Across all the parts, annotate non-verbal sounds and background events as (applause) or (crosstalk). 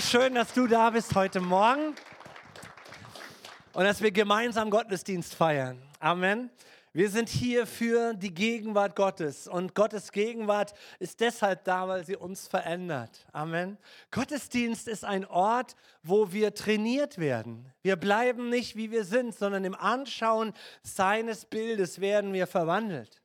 Schön, dass du da bist heute Morgen und dass wir gemeinsam Gottesdienst feiern. Amen. Wir sind hier für die Gegenwart Gottes und Gottes Gegenwart ist deshalb da, weil sie uns verändert. Amen. Gottesdienst ist ein Ort, wo wir trainiert werden. Wir bleiben nicht, wie wir sind, sondern im Anschauen seines Bildes werden wir verwandelt.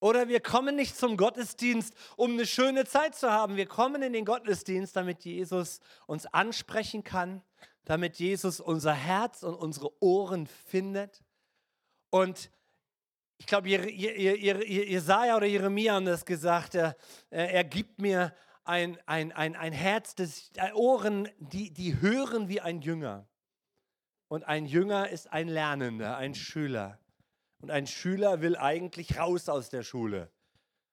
Oder wir kommen nicht zum Gottesdienst, um eine schöne Zeit zu haben. Wir kommen in den Gottesdienst, damit Jesus uns ansprechen kann, damit Jesus unser Herz und unsere Ohren findet. Und ich glaube, Jesaja oder Jeremia haben das gesagt, er, er gibt mir ein, ein, ein, ein Herz, das, Ohren, die, die hören wie ein Jünger. Und ein Jünger ist ein Lernender, ein Schüler. Und ein Schüler will eigentlich raus aus der Schule.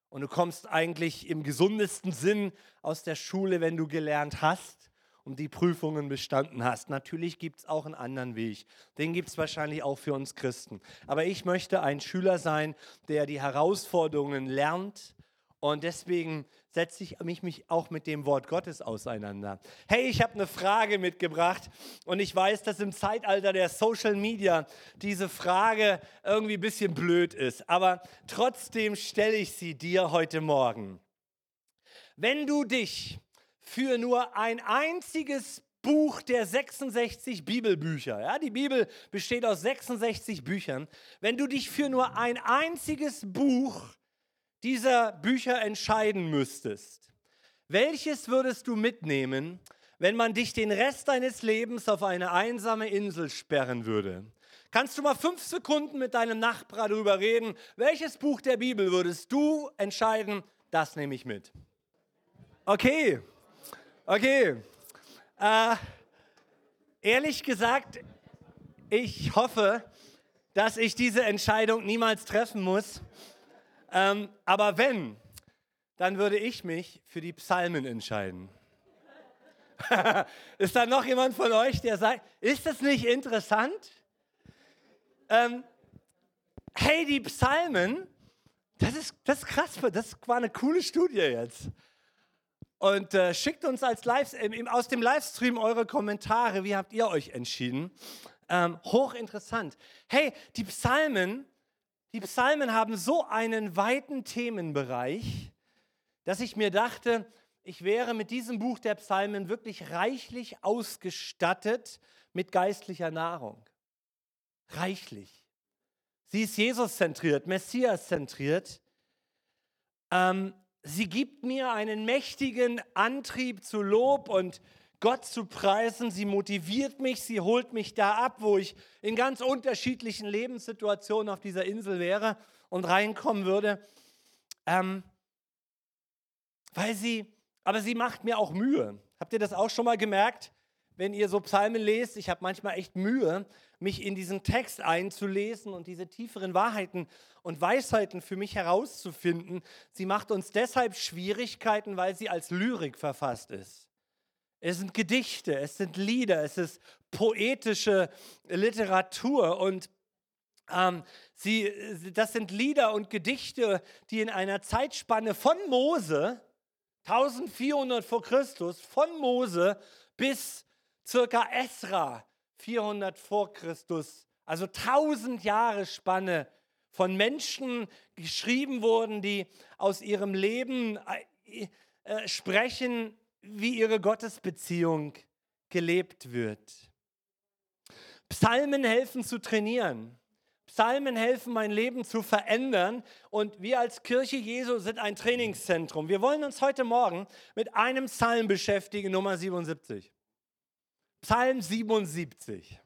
Und du kommst eigentlich im gesundesten Sinn aus der Schule, wenn du gelernt hast und die Prüfungen bestanden hast. Natürlich gibt es auch einen anderen Weg. Den gibt es wahrscheinlich auch für uns Christen. Aber ich möchte ein Schüler sein, der die Herausforderungen lernt und deswegen setze ich mich, mich auch mit dem Wort Gottes auseinander. Hey, ich habe eine Frage mitgebracht und ich weiß, dass im Zeitalter der Social Media diese Frage irgendwie ein bisschen blöd ist. Aber trotzdem stelle ich sie dir heute Morgen. Wenn du dich für nur ein einziges Buch der 66 Bibelbücher. Ja, die Bibel besteht aus 66 Büchern. Wenn du dich für nur ein einziges Buch dieser Bücher entscheiden müsstest, welches würdest du mitnehmen, wenn man dich den Rest deines Lebens auf eine einsame Insel sperren würde? Kannst du mal fünf Sekunden mit deinem Nachbar darüber reden? Welches Buch der Bibel würdest du entscheiden? Das nehme ich mit. Okay, okay. Äh, ehrlich gesagt, ich hoffe, dass ich diese Entscheidung niemals treffen muss. Ähm, aber wenn, dann würde ich mich für die Psalmen entscheiden. (laughs) ist da noch jemand von euch, der sagt, ist das nicht interessant? Ähm, hey, die Psalmen, das ist, das ist krass, das war eine coole Studie jetzt. Und äh, schickt uns als Live, äh, aus dem Livestream eure Kommentare. Wie habt ihr euch entschieden? Ähm, hochinteressant. Hey, die Psalmen die Psalmen haben so einen weiten Themenbereich, dass ich mir dachte, ich wäre mit diesem Buch der Psalmen wirklich reichlich ausgestattet mit geistlicher Nahrung. Reichlich. Sie ist Jesus-zentriert, Messias-zentriert. Ähm, sie gibt mir einen mächtigen Antrieb zu Lob und Gott zu preisen. Sie motiviert mich, sie holt mich da ab, wo ich in ganz unterschiedlichen Lebenssituationen auf dieser Insel wäre und reinkommen würde. Ähm, weil sie, aber sie macht mir auch Mühe. Habt ihr das auch schon mal gemerkt? Wenn ihr so Psalmen lest, ich habe manchmal echt Mühe, mich in diesen Text einzulesen und diese tieferen Wahrheiten und Weisheiten für mich herauszufinden. Sie macht uns deshalb Schwierigkeiten, weil sie als Lyrik verfasst ist. Es sind Gedichte, es sind Lieder, es ist poetische Literatur und ähm, sie, das sind Lieder und Gedichte, die in einer Zeitspanne von Mose, 1400 vor Christus, von Mose bis circa Esra, 400 vor Christus, also 1000 Jahre Spanne von Menschen geschrieben wurden, die aus ihrem Leben äh, äh, sprechen, wie ihre Gottesbeziehung gelebt wird. Psalmen helfen zu trainieren. Psalmen helfen, mein Leben zu verändern. Und wir als Kirche Jesu sind ein Trainingszentrum. Wir wollen uns heute Morgen mit einem Psalm beschäftigen, Nummer 77. Psalm 77.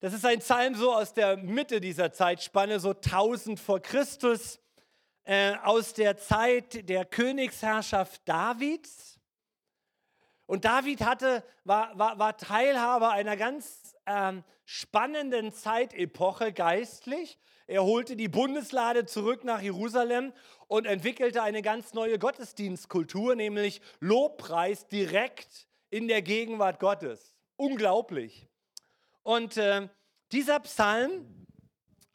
Das ist ein Psalm so aus der Mitte dieser Zeitspanne, so 1000 vor Christus äh, aus der Zeit der Königsherrschaft Davids. Und David hatte, war, war, war Teilhaber einer ganz ähm, spannenden Zeitepoche geistlich. Er holte die Bundeslade zurück nach Jerusalem und entwickelte eine ganz neue Gottesdienstkultur, nämlich Lobpreis direkt in der Gegenwart Gottes. Unglaublich. Und äh, dieser Psalm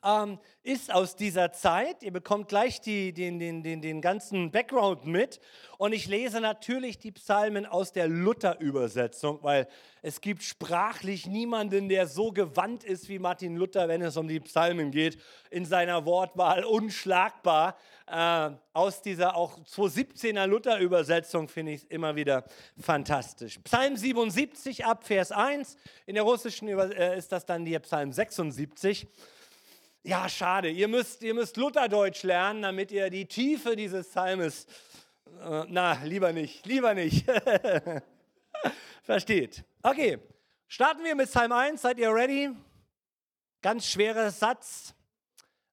ähm, ist aus dieser Zeit. Ihr bekommt gleich die, den, den, den, den ganzen Background mit. Und ich lese natürlich die Psalmen aus der Luther-Übersetzung, weil es gibt sprachlich niemanden, der so gewandt ist wie Martin Luther, wenn es um die Psalmen geht. In seiner Wortwahl unschlagbar. Äh, aus dieser auch 217er Luther-Übersetzung finde ich es immer wieder fantastisch. Psalm 77 ab Vers 1. In der russischen Über äh, ist das dann der Psalm 76. Ja, schade. Ihr müsst, ihr müsst Lutherdeutsch lernen, damit ihr die Tiefe dieses Psalmes, äh, na, lieber nicht, lieber nicht, (laughs) versteht. Okay, starten wir mit Psalm 1. Seid ihr ready? Ganz schwerer Satz.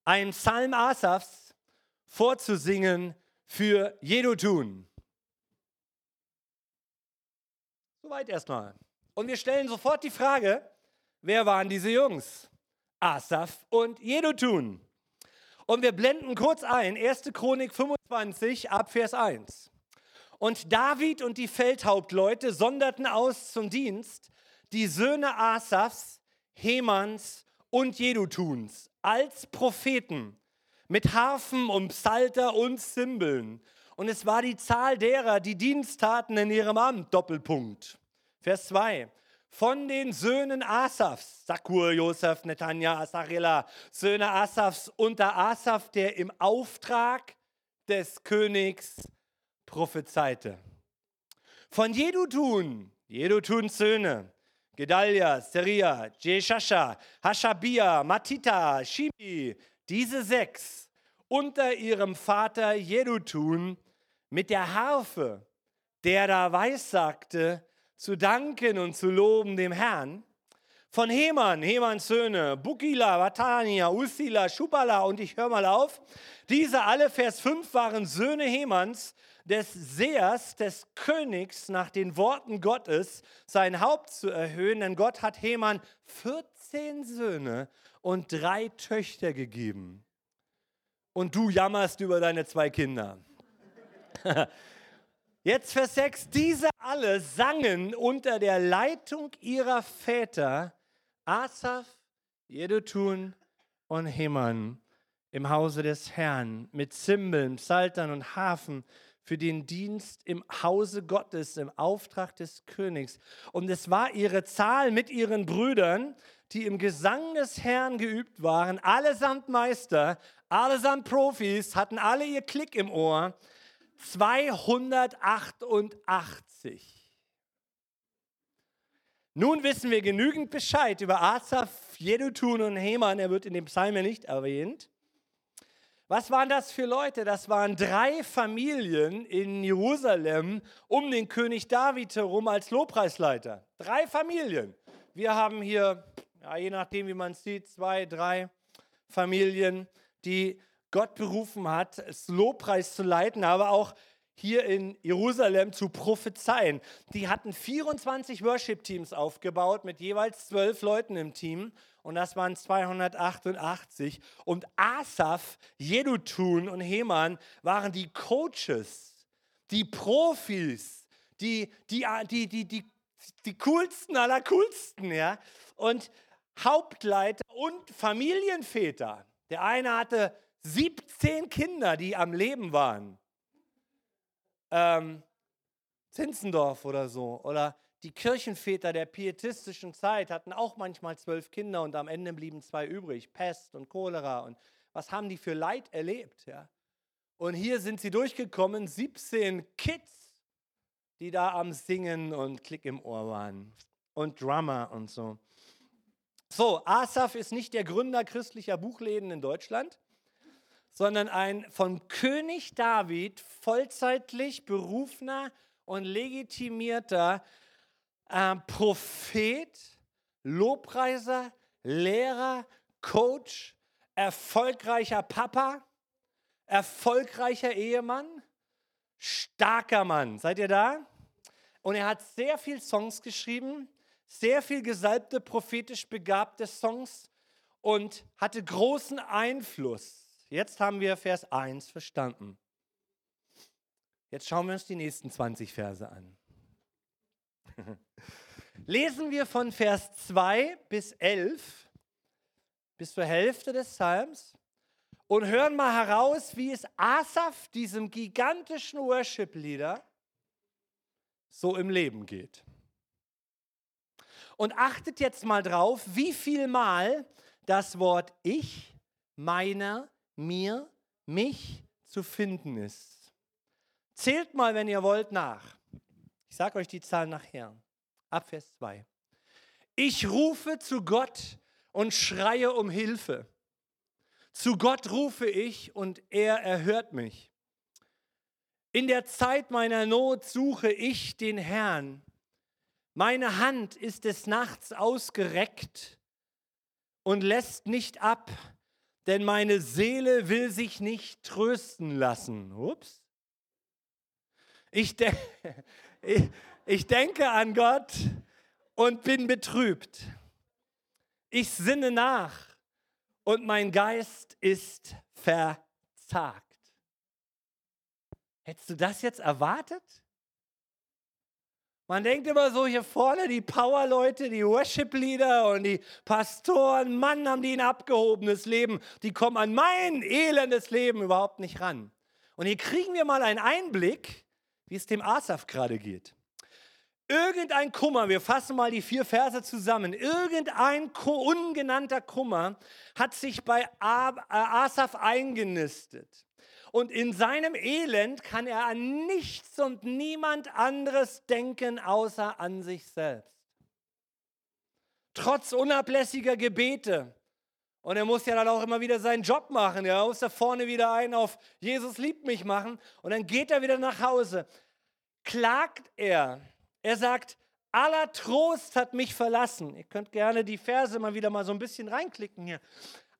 Ein Psalm Asafs vorzusingen für Jedutun. Soweit erstmal. Und wir stellen sofort die Frage, wer waren diese Jungs? Asaf und Jedutun. Und wir blenden kurz ein, 1. Chronik 25 ab Vers 1. Und David und die Feldhauptleute sonderten aus zum Dienst die Söhne Asafs, Hemans und Jedutuns als Propheten mit Harfen und Psalter und Zimbeln. Und es war die Zahl derer, die Dienst taten in ihrem Amt. Doppelpunkt. Vers 2 von den Söhnen Asafs, Sakur, Josef, Netanja, Asarela, Söhne Asafs unter Asaf, der im Auftrag des Königs prophezeite. Von Jedutun, Jedutuns Söhne, Gedalia, Seria, Jeshasha, Hashabia, Matita, Shimi, diese sechs unter ihrem Vater Jedutun mit der Harfe, der da weissagte, zu danken und zu loben dem Herrn. Von Heman, Hemans Söhne, Bukila, Watania, Usila, Schubala und ich höre mal auf. Diese alle, Vers 5, waren Söhne Hemans, des Sehers, des Königs, nach den Worten Gottes, sein Haupt zu erhöhen, denn Gott hat Heman 14 Söhne und drei Töchter gegeben. Und du jammerst über deine zwei Kinder. (laughs) Jetzt Vers 6, diese alle sangen unter der Leitung ihrer Väter Asaf, Jedutun und Heman im Hause des Herrn mit Zimbeln, Psaltern und Hafen für den Dienst im Hause Gottes, im Auftrag des Königs. Und es war ihre Zahl mit ihren Brüdern, die im Gesang des Herrn geübt waren, allesamt Meister, allesamt Profis, hatten alle ihr Klick im Ohr 288. Nun wissen wir genügend Bescheid über Asaf, Jedutun und Heman. Er wird in dem Psalm nicht erwähnt. Was waren das für Leute? Das waren drei Familien in Jerusalem um den König David herum als Lobpreisleiter. Drei Familien. Wir haben hier, ja, je nachdem, wie man es sieht, zwei, drei Familien, die Gott berufen hat, es Lobpreis zu leiten, aber auch hier in Jerusalem zu prophezeien. Die hatten 24 Worship-Teams aufgebaut mit jeweils zwölf Leuten im Team und das waren 288. Und Asaf, Jedutun und Heman waren die Coaches, die Profis, die, die, die, die, die, die coolsten aller coolsten, ja. Und Hauptleiter und Familienväter. Der eine hatte 17 Kinder, die am Leben waren. Ähm, Zinzendorf oder so. Oder die Kirchenväter der pietistischen Zeit hatten auch manchmal zwölf Kinder und am Ende blieben zwei übrig. Pest und Cholera. Und was haben die für Leid erlebt? Ja? Und hier sind sie durchgekommen, 17 Kids, die da am Singen und Klick im Ohr waren. Und Drummer und so. So, Asaf ist nicht der Gründer christlicher Buchläden in Deutschland sondern ein von König David vollzeitlich berufener und legitimierter äh, Prophet, Lobpreiser, Lehrer, Coach, erfolgreicher Papa, erfolgreicher Ehemann, starker Mann. Seid ihr da? Und er hat sehr viel Songs geschrieben, sehr viel gesalbte, prophetisch begabte Songs und hatte großen Einfluss Jetzt haben wir Vers 1 verstanden. Jetzt schauen wir uns die nächsten 20 Verse an. (laughs) Lesen wir von Vers 2 bis 11 bis zur Hälfte des Psalms und hören mal heraus, wie es Asaf, diesem gigantischen Worship-Leader, so im Leben geht. Und achtet jetzt mal drauf, wie viel Mal das Wort ich, meiner, mir, mich zu finden ist. Zählt mal, wenn ihr wollt, nach. Ich sage euch die Zahl nachher. Ab Vers 2. Ich rufe zu Gott und schreie um Hilfe. Zu Gott rufe ich und er erhört mich. In der Zeit meiner Not suche ich den Herrn. Meine Hand ist des Nachts ausgereckt und lässt nicht ab, denn meine Seele will sich nicht trösten lassen. Ups. Ich, de (laughs) ich, denke an Gott und bin betrübt. Ich sinne nach und mein Geist ist verzagt. Hättest du das jetzt erwartet? Man denkt immer so hier vorne, die Power-Leute, die Worship-Leader und die Pastoren, Mann, haben die ein abgehobenes Leben. Die kommen an mein elendes Leben überhaupt nicht ran. Und hier kriegen wir mal einen Einblick, wie es dem Asaf gerade geht. Irgendein Kummer, wir fassen mal die vier Verse zusammen, irgendein ungenannter Kummer hat sich bei äh, Asaf eingenistet. Und in seinem Elend kann er an nichts und niemand anderes denken, außer an sich selbst. Trotz unablässiger Gebete. Und er muss ja dann auch immer wieder seinen Job machen. Er muss da vorne wieder einen auf Jesus liebt mich machen. Und dann geht er wieder nach Hause. Klagt er. Er sagt, aller Trost hat mich verlassen. Ihr könnt gerne die Verse mal wieder mal so ein bisschen reinklicken hier.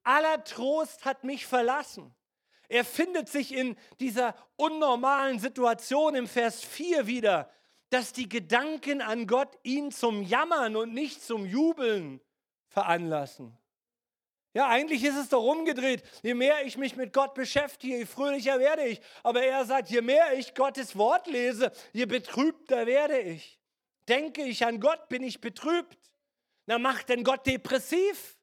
Aller Trost hat mich verlassen. Er findet sich in dieser unnormalen Situation im Vers 4 wieder, dass die Gedanken an Gott ihn zum Jammern und nicht zum Jubeln veranlassen. Ja, eigentlich ist es doch umgedreht. Je mehr ich mich mit Gott beschäftige, je fröhlicher werde ich. Aber er sagt, je mehr ich Gottes Wort lese, je betrübter werde ich. Denke ich an Gott, bin ich betrübt. Na, macht denn Gott depressiv?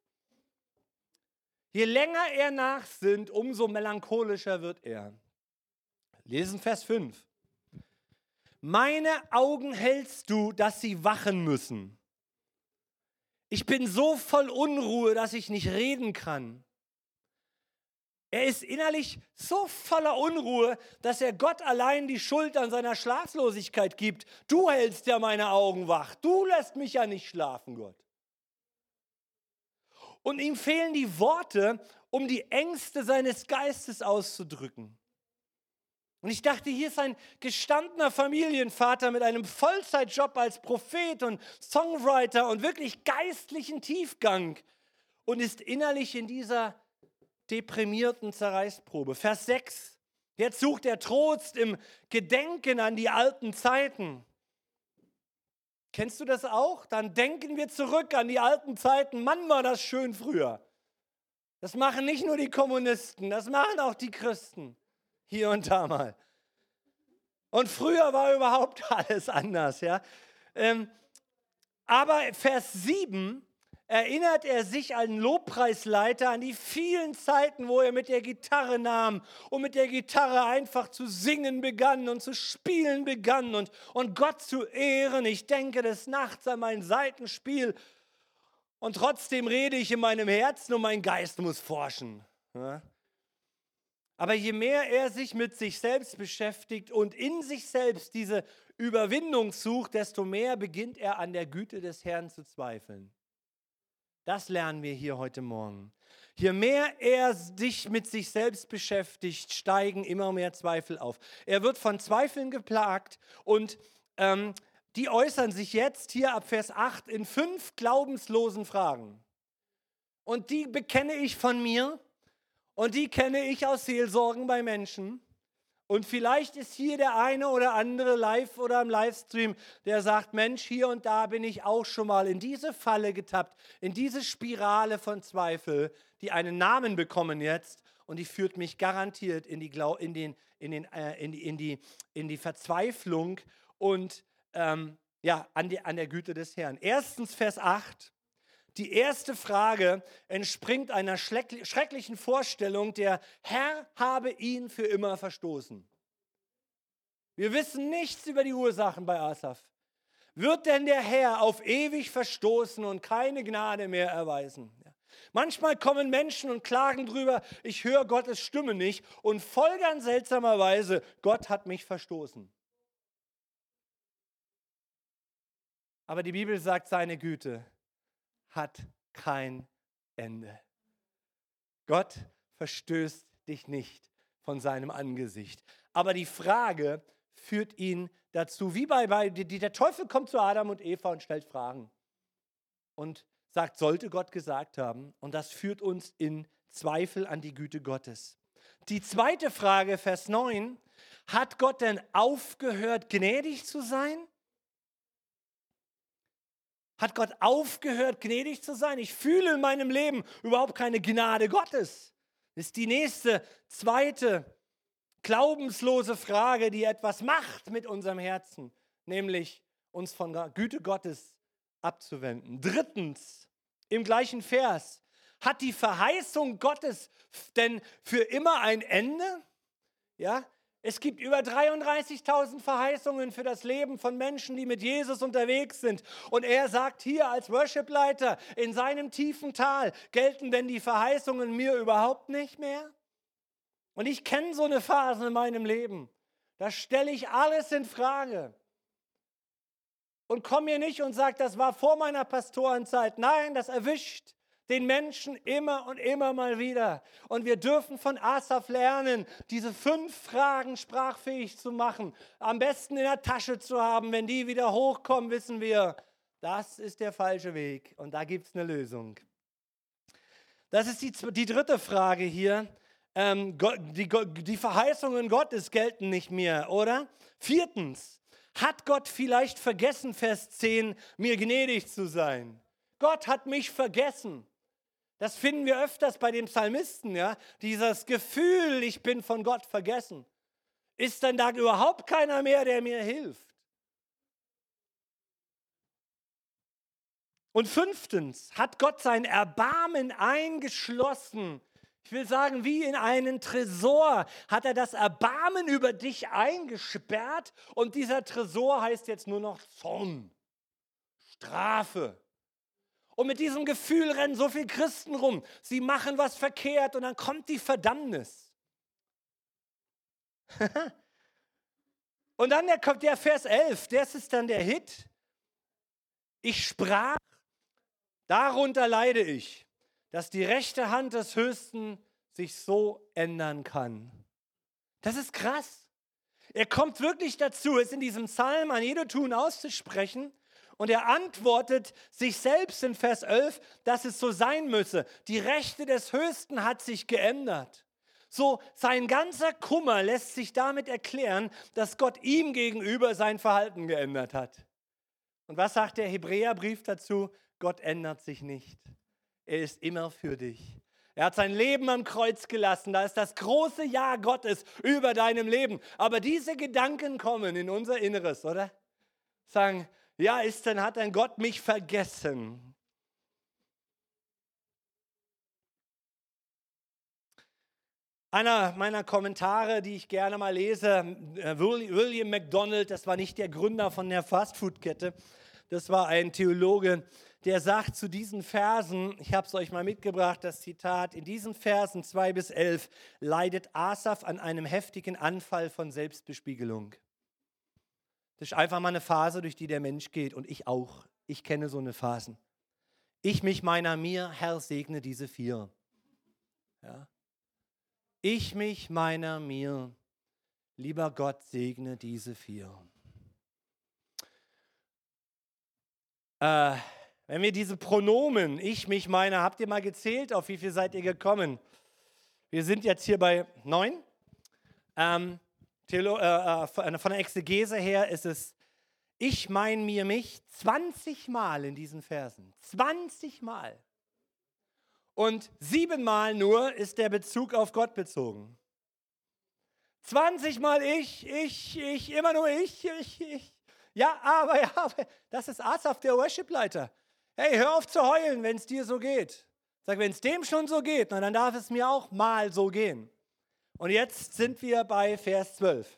Je länger er nachsinnt, umso melancholischer wird er. Lesen Vers 5. Meine Augen hältst du, dass sie wachen müssen. Ich bin so voll Unruhe, dass ich nicht reden kann. Er ist innerlich so voller Unruhe, dass er Gott allein die Schuld an seiner Schlaflosigkeit gibt. Du hältst ja meine Augen wach. Du lässt mich ja nicht schlafen, Gott und ihm fehlen die Worte, um die Ängste seines Geistes auszudrücken. Und ich dachte, hier ist ein gestandener Familienvater mit einem Vollzeitjob als Prophet und Songwriter und wirklich geistlichen Tiefgang und ist innerlich in dieser deprimierten Zerreißprobe. Vers 6. Jetzt sucht er Trost im Gedenken an die alten Zeiten. Kennst du das auch? Dann denken wir zurück an die alten Zeiten. Mann, war das schön früher. Das machen nicht nur die Kommunisten, das machen auch die Christen. Hier und da mal. Und früher war überhaupt (laughs) alles anders, ja. Ähm, aber Vers 7 erinnert er sich als Lobpreisleiter an die vielen Zeiten, wo er mit der Gitarre nahm und mit der Gitarre einfach zu singen begann und zu spielen begann und, und Gott zu ehren. Ich denke des Nachts an mein Seitenspiel und trotzdem rede ich in meinem Herzen und mein Geist muss forschen. Ja? Aber je mehr er sich mit sich selbst beschäftigt und in sich selbst diese Überwindung sucht, desto mehr beginnt er an der Güte des Herrn zu zweifeln. Das lernen wir hier heute Morgen. Je mehr er sich mit sich selbst beschäftigt, steigen immer mehr Zweifel auf. Er wird von Zweifeln geplagt und ähm, die äußern sich jetzt hier ab Vers 8 in fünf glaubenslosen Fragen. Und die bekenne ich von mir und die kenne ich aus Seelsorgen bei Menschen. Und vielleicht ist hier der eine oder andere live oder im Livestream, der sagt, Mensch, hier und da bin ich auch schon mal in diese Falle getappt, in diese Spirale von Zweifel, die einen Namen bekommen jetzt und die führt mich garantiert in die, in den, in den, äh, in die, in die, in die Verzweiflung und ähm, ja, an, die, an der Güte des Herrn. Erstens Vers 8. Die erste Frage entspringt einer schrecklichen Vorstellung, der Herr habe ihn für immer verstoßen. Wir wissen nichts über die Ursachen bei Asaf. Wird denn der Herr auf ewig verstoßen und keine Gnade mehr erweisen? Manchmal kommen Menschen und klagen drüber, ich höre Gottes Stimme nicht und folgern seltsamerweise, Gott hat mich verstoßen. Aber die Bibel sagt, seine Güte hat kein Ende. Gott verstößt dich nicht von seinem Angesicht. Aber die Frage führt ihn dazu, wie bei, bei der Teufel kommt zu Adam und Eva und stellt Fragen. Und sagt, sollte Gott gesagt haben. Und das führt uns in Zweifel an die Güte Gottes. Die zweite Frage, Vers 9, hat Gott denn aufgehört, gnädig zu sein? Hat Gott aufgehört, gnädig zu sein? Ich fühle in meinem Leben überhaupt keine Gnade Gottes. Das ist die nächste, zweite, glaubenslose Frage, die etwas macht mit unserem Herzen, nämlich uns von der Güte Gottes abzuwenden. Drittens, im gleichen Vers, hat die Verheißung Gottes denn für immer ein Ende? Ja, es gibt über 33.000 Verheißungen für das Leben von Menschen, die mit Jesus unterwegs sind. Und er sagt hier als Worshipleiter, in seinem tiefen Tal gelten denn die Verheißungen mir überhaupt nicht mehr? Und ich kenne so eine Phase in meinem Leben. Da stelle ich alles in Frage und komm mir nicht und sag, das war vor meiner Pastorenzeit. Nein, das erwischt den Menschen immer und immer mal wieder. Und wir dürfen von Asaf lernen, diese fünf Fragen sprachfähig zu machen. Am besten in der Tasche zu haben. Wenn die wieder hochkommen, wissen wir, das ist der falsche Weg. Und da gibt es eine Lösung. Das ist die, die dritte Frage hier. Ähm, die, die Verheißungen Gottes gelten nicht mehr, oder? Viertens, hat Gott vielleicht vergessen, Vers 10, mir gnädig zu sein? Gott hat mich vergessen. Das finden wir öfters bei den Psalmisten, ja? Dieses Gefühl, ich bin von Gott vergessen. Ist denn da überhaupt keiner mehr, der mir hilft? Und fünftens, hat Gott sein Erbarmen eingeschlossen ich will sagen, wie in einen Tresor hat er das Erbarmen über dich eingesperrt und dieser Tresor heißt jetzt nur noch Zorn, Strafe. Und mit diesem Gefühl rennen so viele Christen rum. Sie machen was verkehrt und dann kommt die Verdammnis. (laughs) und dann der, kommt der Vers 11, das ist dann der Hit. Ich sprach, darunter leide ich dass die rechte Hand des Höchsten sich so ändern kann. Das ist krass. Er kommt wirklich dazu, es in diesem Psalm an Jedotun auszusprechen. Und er antwortet sich selbst in Vers 11, dass es so sein müsse. Die Rechte des Höchsten hat sich geändert. So sein ganzer Kummer lässt sich damit erklären, dass Gott ihm gegenüber sein Verhalten geändert hat. Und was sagt der Hebräerbrief dazu? Gott ändert sich nicht. Er ist immer für dich. Er hat sein Leben am Kreuz gelassen. Da ist das große Ja Gottes über deinem Leben. Aber diese Gedanken kommen in unser Inneres, oder? Sagen, ja, ist denn, hat ein Gott mich vergessen? Einer meiner Kommentare, die ich gerne mal lese, äh, William MacDonald, das war nicht der Gründer von der Fastfood-Kette, das war ein Theologe, der sagt zu diesen Versen, ich habe es euch mal mitgebracht, das Zitat, in diesen Versen 2 bis 11 leidet Asaf an einem heftigen Anfall von Selbstbespiegelung. Das ist einfach mal eine Phase, durch die der Mensch geht und ich auch. Ich kenne so eine Phasen. Ich mich meiner mir, Herr, segne diese vier. Ja. Ich mich meiner mir, lieber Gott, segne diese vier. Äh, wenn wir diese Pronomen, ich, mich, meine, habt ihr mal gezählt, auf wie viel seid ihr gekommen? Wir sind jetzt hier bei neun. Ähm, Theolo äh, äh von der Exegese her ist es, ich, mein, mir, mich, 20 Mal in diesen Versen. 20 Mal. Und siebenmal nur ist der Bezug auf Gott bezogen. 20 Mal ich, ich, ich, immer nur ich, ich, ich. Ja, aber, ja, aber das ist Asaf, der Worshipleiter. hey, hör auf zu heulen, wenn es dir so geht. Sag, wenn es dem schon so geht, na, dann darf es mir auch mal so gehen. Und jetzt sind wir bei Vers 12.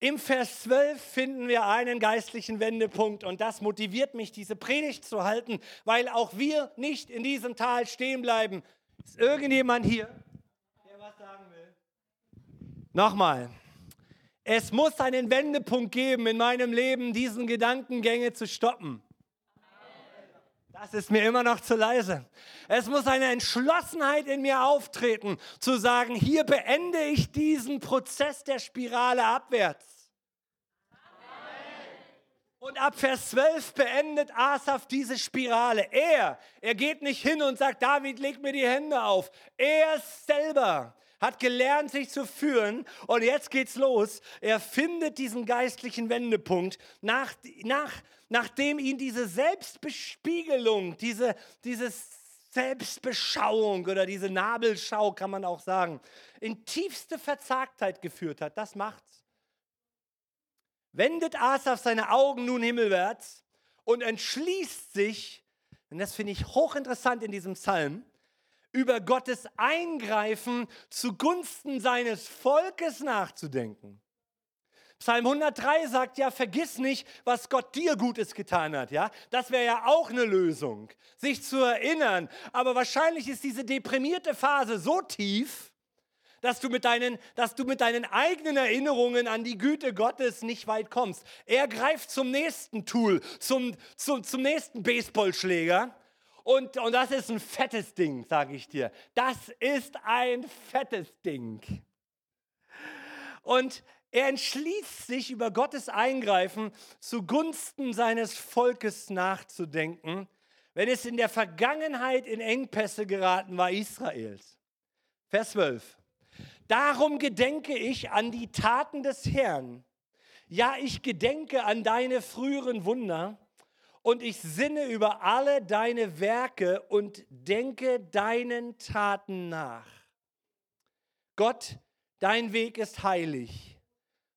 Im Vers 12 finden wir einen geistlichen Wendepunkt und das motiviert mich, diese Predigt zu halten, weil auch wir nicht in diesem Tal stehen bleiben. Ist irgendjemand hier, der was sagen will? Nochmal. Es muss einen Wendepunkt geben in meinem Leben, diesen Gedankengänge zu stoppen. Das ist mir immer noch zu leise. Es muss eine Entschlossenheit in mir auftreten, zu sagen, hier beende ich diesen Prozess der Spirale abwärts. Und ab Vers 12 beendet Asaf diese Spirale. Er, er geht nicht hin und sagt, David, leg mir die Hände auf. Er selber hat gelernt, sich zu führen. Und jetzt geht's los. Er findet diesen geistlichen Wendepunkt, nach, nach, nachdem ihn diese Selbstbespiegelung, diese, diese Selbstbeschauung oder diese Nabelschau, kann man auch sagen, in tiefste Verzagtheit geführt hat. Das macht's wendet Asaf seine Augen nun himmelwärts und entschließt sich, und das finde ich hochinteressant in diesem Psalm, über Gottes Eingreifen zugunsten seines Volkes nachzudenken. Psalm 103 sagt ja, vergiss nicht, was Gott dir Gutes getan hat, ja? Das wäre ja auch eine Lösung, sich zu erinnern, aber wahrscheinlich ist diese deprimierte Phase so tief, dass du, mit deinen, dass du mit deinen eigenen Erinnerungen an die Güte Gottes nicht weit kommst. Er greift zum nächsten Tool, zum, zum, zum nächsten Baseballschläger. Und, und das ist ein fettes Ding, sage ich dir. Das ist ein fettes Ding. Und er entschließt sich, über Gottes Eingreifen zugunsten seines Volkes nachzudenken, wenn es in der Vergangenheit in Engpässe geraten war Israels. Vers 12. Darum gedenke ich an die Taten des Herrn. Ja, ich gedenke an deine früheren Wunder und ich sinne über alle deine Werke und denke deinen Taten nach. Gott, dein Weg ist heilig.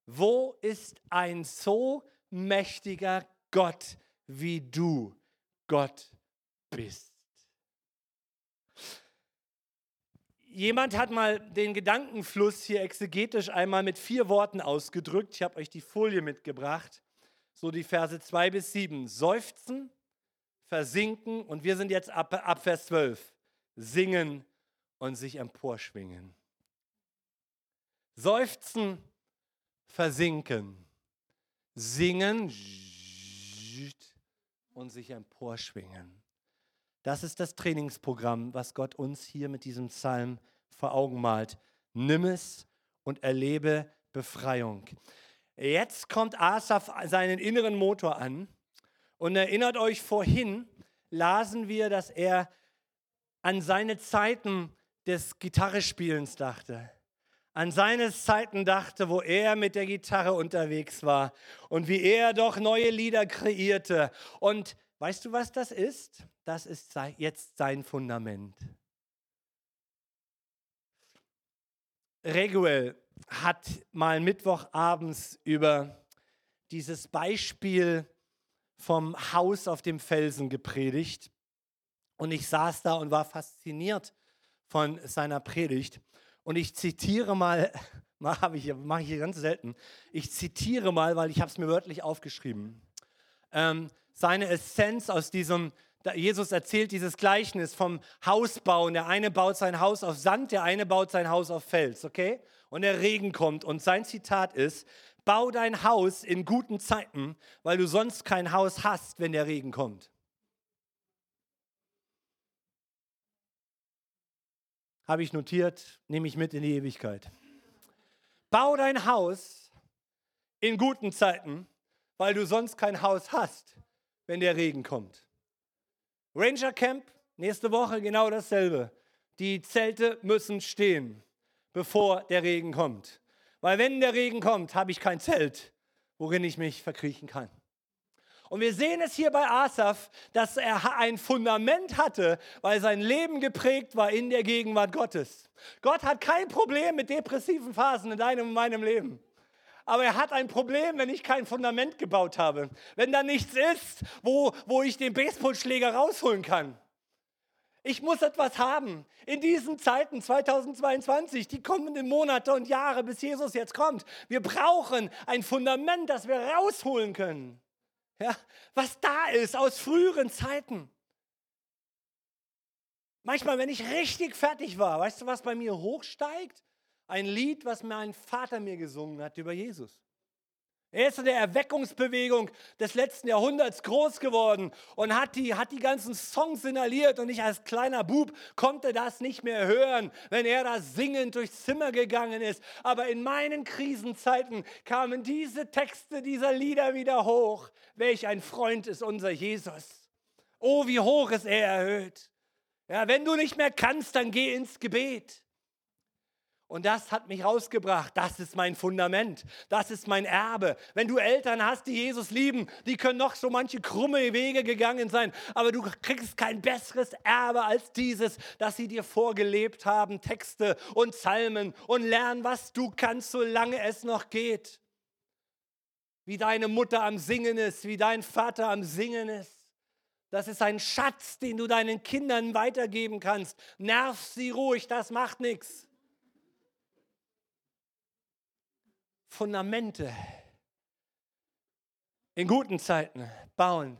Wo ist ein so mächtiger Gott, wie du Gott bist? Jemand hat mal den Gedankenfluss hier exegetisch einmal mit vier Worten ausgedrückt. Ich habe euch die Folie mitgebracht. So die Verse 2 bis 7. Seufzen, versinken und wir sind jetzt ab, ab Vers 12. Singen und sich emporschwingen. Seufzen, versinken, singen und sich emporschwingen. Das ist das Trainingsprogramm, was Gott uns hier mit diesem Psalm vor Augen malt. Nimm es und erlebe Befreiung. Jetzt kommt Asaf seinen inneren Motor an und erinnert euch vorhin, lasen wir, dass er an seine Zeiten des Gitarrespielens dachte. An seine Zeiten dachte, wo er mit der Gitarre unterwegs war und wie er doch neue Lieder kreierte. Und weißt du, was das ist? das ist jetzt sein Fundament. Reguel hat mal Mittwochabends über dieses Beispiel vom Haus auf dem Felsen gepredigt. Und ich saß da und war fasziniert von seiner Predigt. Und ich zitiere mal, (laughs) mache ich, mach ich hier ganz selten, ich zitiere mal, weil ich habe es mir wörtlich aufgeschrieben, ähm, seine Essenz aus diesem Jesus erzählt dieses Gleichnis vom Hausbauen. Der eine baut sein Haus auf Sand, der eine baut sein Haus auf Fels, okay? Und der Regen kommt und sein Zitat ist, bau dein Haus in guten Zeiten, weil du sonst kein Haus hast, wenn der Regen kommt. Habe ich notiert, nehme ich mit in die Ewigkeit. Bau dein Haus in guten Zeiten, weil du sonst kein Haus hast, wenn der Regen kommt. Ranger Camp, nächste Woche genau dasselbe. Die Zelte müssen stehen, bevor der Regen kommt. Weil wenn der Regen kommt, habe ich kein Zelt, worin ich mich verkriechen kann. Und wir sehen es hier bei Asaf, dass er ein Fundament hatte, weil sein Leben geprägt war in der Gegenwart Gottes. Gott hat kein Problem mit depressiven Phasen in deinem und meinem Leben. Aber er hat ein Problem, wenn ich kein Fundament gebaut habe. Wenn da nichts ist, wo, wo ich den Baseballschläger rausholen kann. Ich muss etwas haben. In diesen Zeiten 2022, die kommenden Monate und Jahre, bis Jesus jetzt kommt. Wir brauchen ein Fundament, das wir rausholen können. Ja, was da ist aus früheren Zeiten. Manchmal, wenn ich richtig fertig war, weißt du, was bei mir hochsteigt? Ein Lied, was mein Vater mir gesungen hat über Jesus. Er ist in der Erweckungsbewegung des letzten Jahrhunderts groß geworden und hat die, hat die ganzen Songs inhaliert und ich als kleiner Bub konnte das nicht mehr hören, wenn er da singend durchs Zimmer gegangen ist. Aber in meinen Krisenzeiten kamen diese Texte dieser Lieder wieder hoch. Welch ein Freund ist unser Jesus. Oh, wie hoch ist er erhöht. Ja, wenn du nicht mehr kannst, dann geh ins Gebet. Und das hat mich rausgebracht. Das ist mein Fundament. Das ist mein Erbe. Wenn du Eltern hast, die Jesus lieben, die können noch so manche krumme Wege gegangen sein, aber du kriegst kein besseres Erbe als dieses, dass sie dir vorgelebt haben, Texte und Psalmen und lernen, was du kannst, solange es noch geht. Wie deine Mutter am Singen ist, wie dein Vater am Singen ist. Das ist ein Schatz, den du deinen Kindern weitergeben kannst. Nerv sie ruhig, das macht nichts. Fundamente in guten Zeiten bauen,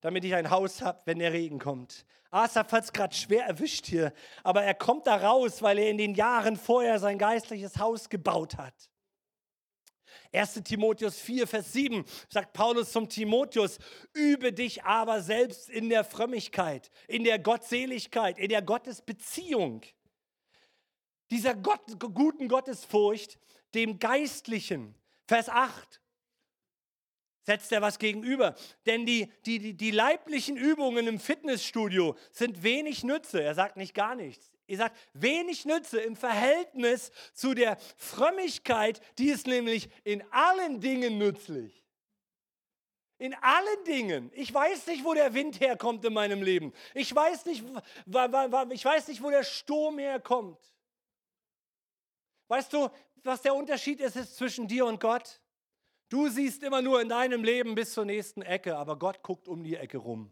damit ich ein Haus habe, wenn der Regen kommt. Asaf hat es gerade schwer erwischt hier, aber er kommt da raus, weil er in den Jahren vorher sein geistliches Haus gebaut hat. 1 Timotheus 4, Vers 7 sagt Paulus zum Timotheus, übe dich aber selbst in der Frömmigkeit, in der Gottseligkeit, in der Gottesbeziehung. Dieser Gott, guten Gottesfurcht dem Geistlichen. Vers 8 setzt er was gegenüber. Denn die, die, die, die leiblichen Übungen im Fitnessstudio sind wenig Nütze. Er sagt nicht gar nichts. Er sagt wenig Nütze im Verhältnis zu der Frömmigkeit, die ist nämlich in allen Dingen nützlich. In allen Dingen. Ich weiß nicht, wo der Wind herkommt in meinem Leben. Ich weiß nicht, ich weiß nicht wo der Sturm herkommt. Weißt du, was der Unterschied ist, ist zwischen dir und Gott? Du siehst immer nur in deinem Leben bis zur nächsten Ecke, aber Gott guckt um die Ecke rum.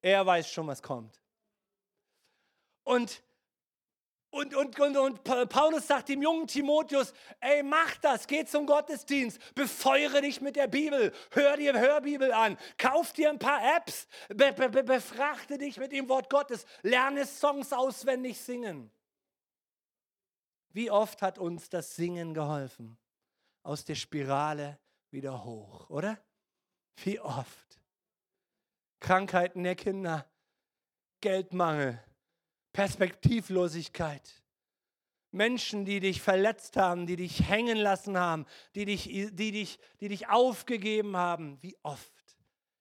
Er weiß schon, was kommt. Und, und, und, und, und Paulus sagt dem jungen Timotheus, ey, mach das, geh zum Gottesdienst, befeuere dich mit der Bibel, hör dir Hörbibel an, kauf dir ein paar Apps, be, be, befrachte dich mit dem Wort Gottes, lerne Songs auswendig singen. Wie oft hat uns das Singen geholfen? Aus der Spirale wieder hoch, oder? Wie oft? Krankheiten der Kinder, Geldmangel, Perspektivlosigkeit. Menschen, die dich verletzt haben, die dich hängen lassen haben, die dich, die dich, die dich aufgegeben haben. Wie oft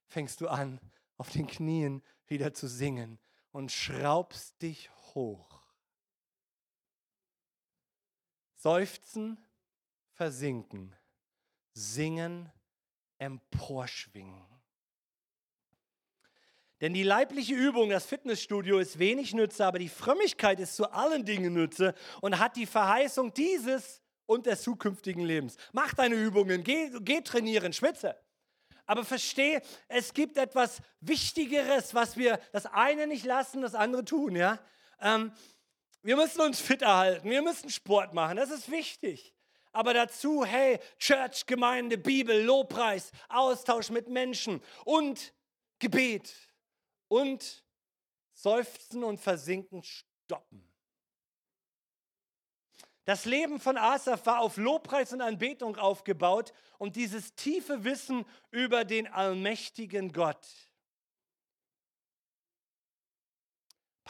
fängst du an, auf den Knien wieder zu singen und schraubst dich hoch? Seufzen, versinken, singen, emporschwingen. Denn die leibliche Übung, das Fitnessstudio, ist wenig Nütze, aber die Frömmigkeit ist zu allen Dingen Nütze und hat die Verheißung dieses und des zukünftigen Lebens. Mach deine Übungen, geh, geh trainieren, schwitze. Aber verstehe, es gibt etwas Wichtigeres, was wir das eine nicht lassen, das andere tun. Ja? Ähm, wir müssen uns fit erhalten, wir müssen Sport machen, das ist wichtig. Aber dazu, hey, Church, Gemeinde, Bibel, Lobpreis, Austausch mit Menschen und Gebet und Seufzen und Versinken stoppen. Das Leben von Asaf war auf Lobpreis und Anbetung aufgebaut und dieses tiefe Wissen über den allmächtigen Gott.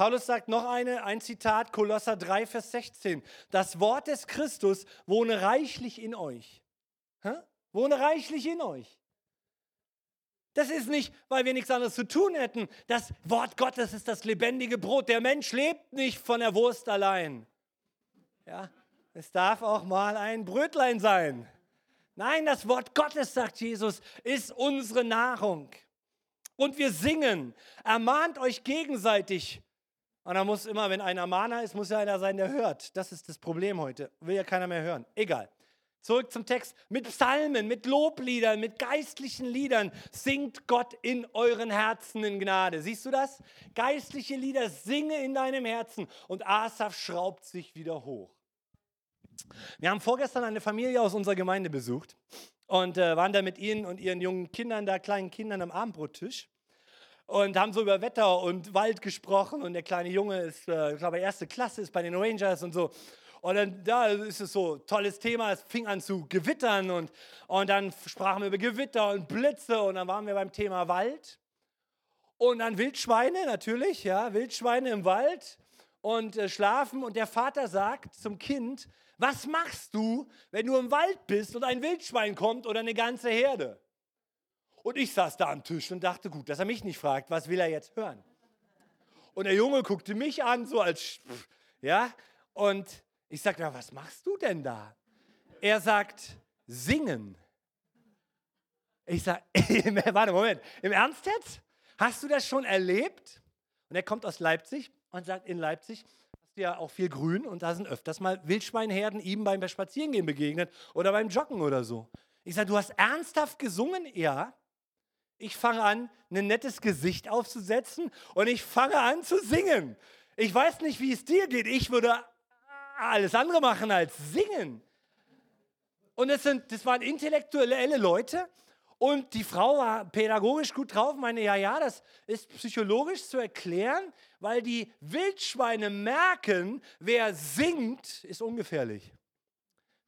Paulus sagt noch eine, ein Zitat, Kolosser 3, Vers 16. Das Wort des Christus wohne reichlich in euch. Hä? Wohne reichlich in euch. Das ist nicht, weil wir nichts anderes zu tun hätten. Das Wort Gottes ist das lebendige Brot. Der Mensch lebt nicht von der Wurst allein. Ja, es darf auch mal ein Brötlein sein. Nein, das Wort Gottes, sagt Jesus, ist unsere Nahrung. Und wir singen, ermahnt euch gegenseitig und da muss immer, wenn einer Mahner ist, muss ja einer sein, der hört. Das ist das Problem heute. Will ja keiner mehr hören. Egal. Zurück zum Text. Mit Psalmen, mit Lobliedern, mit geistlichen Liedern singt Gott in euren Herzen in Gnade. Siehst du das? Geistliche Lieder singe in deinem Herzen und Asaf schraubt sich wieder hoch. Wir haben vorgestern eine Familie aus unserer Gemeinde besucht und äh, waren da mit ihnen und ihren jungen Kindern, da kleinen Kindern am Abendbrottisch und haben so über Wetter und Wald gesprochen und der kleine Junge ist, äh, ich glaube, erste Klasse ist bei den Rangers und so. Und dann da ist es so tolles Thema, es fing an zu gewittern und, und dann sprachen wir über Gewitter und Blitze und dann waren wir beim Thema Wald. Und dann Wildschweine natürlich, ja, Wildschweine im Wald und äh, schlafen und der Vater sagt zum Kind, was machst du, wenn du im Wald bist und ein Wildschwein kommt oder eine ganze Herde? Und ich saß da am Tisch und dachte, gut, dass er mich nicht fragt, was will er jetzt hören? Und der Junge guckte mich an, so als, ja, und ich sagte, was machst du denn da? Er sagt, singen. Ich sage, (laughs) warte, Moment, im Ernst jetzt? Hast du das schon erlebt? Und er kommt aus Leipzig und sagt, in Leipzig hast du ja auch viel Grün und da sind öfters mal Wildschweinherden ihm beim Spazierengehen begegnet oder beim Joggen oder so. Ich sage, du hast ernsthaft gesungen? Ja. Ich fange an, ein nettes Gesicht aufzusetzen und ich fange an zu singen. Ich weiß nicht, wie es dir geht. Ich würde alles andere machen als singen. Und das, sind, das waren intellektuelle Leute. Und die Frau war pädagogisch gut drauf, meine, ja, ja, das ist psychologisch zu erklären, weil die Wildschweine merken, wer singt, ist ungefährlich.